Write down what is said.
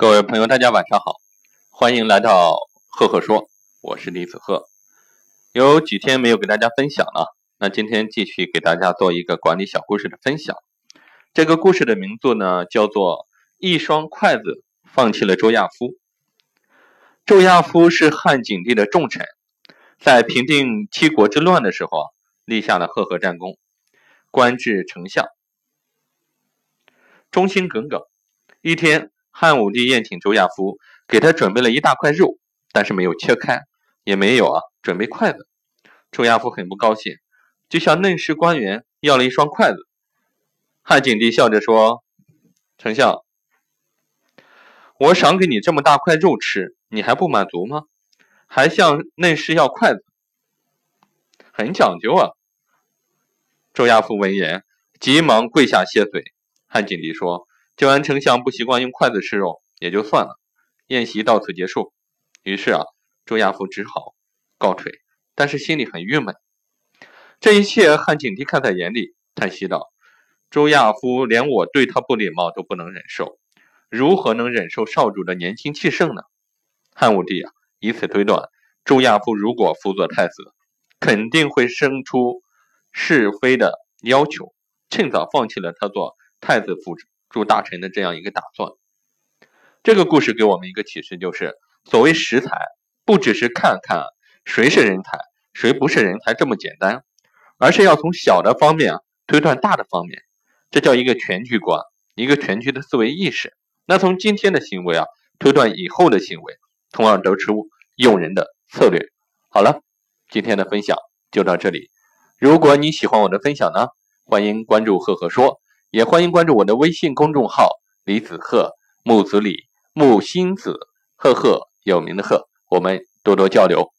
各位朋友，大家晚上好，欢迎来到赫赫说，我是李子赫。有几天没有给大家分享了，那今天继续给大家做一个管理小故事的分享。这个故事的名字呢，叫做《一双筷子放弃了周亚夫》。周亚夫是汉景帝的重臣，在平定七国之乱的时候啊，立下了赫赫战功，官至丞相，忠心耿耿。一天。汉武帝宴请周亚夫，给他准备了一大块肉，但是没有切开，也没有啊准备筷子。周亚夫很不高兴，就向嫩师官员要了一双筷子。汉景帝笑着说：“丞相，我赏给你这么大块肉吃，你还不满足吗？还向嫩师要筷子，很讲究啊。”周亚夫闻言，急忙跪下谢罪。汉景帝说。既然丞相不习惯用筷子吃肉，也就算了。宴席到此结束。于是啊，周亚夫只好告退，但是心里很郁闷。这一切汉景帝看在眼里，叹息道：“周亚夫连我对他不礼貌都不能忍受，如何能忍受少主的年轻气盛呢？”汉武帝啊，以此推断，周亚夫如果辅佐太子，肯定会生出是非的要求，趁早放弃了他做太子辅。助大臣的这样一个打算，这个故事给我们一个启示，就是所谓识才，不只是看看谁是人才，谁不是人才这么简单，而是要从小的方面啊推断大的方面，这叫一个全局观，一个全局的思维意识。那从今天的行为啊推断以后的行为，从而得出用人的策略。好了，今天的分享就到这里。如果你喜欢我的分享呢，欢迎关注赫赫说。也欢迎关注我的微信公众号李子鹤木子李木星子赫赫有名的赫，我们多多交流。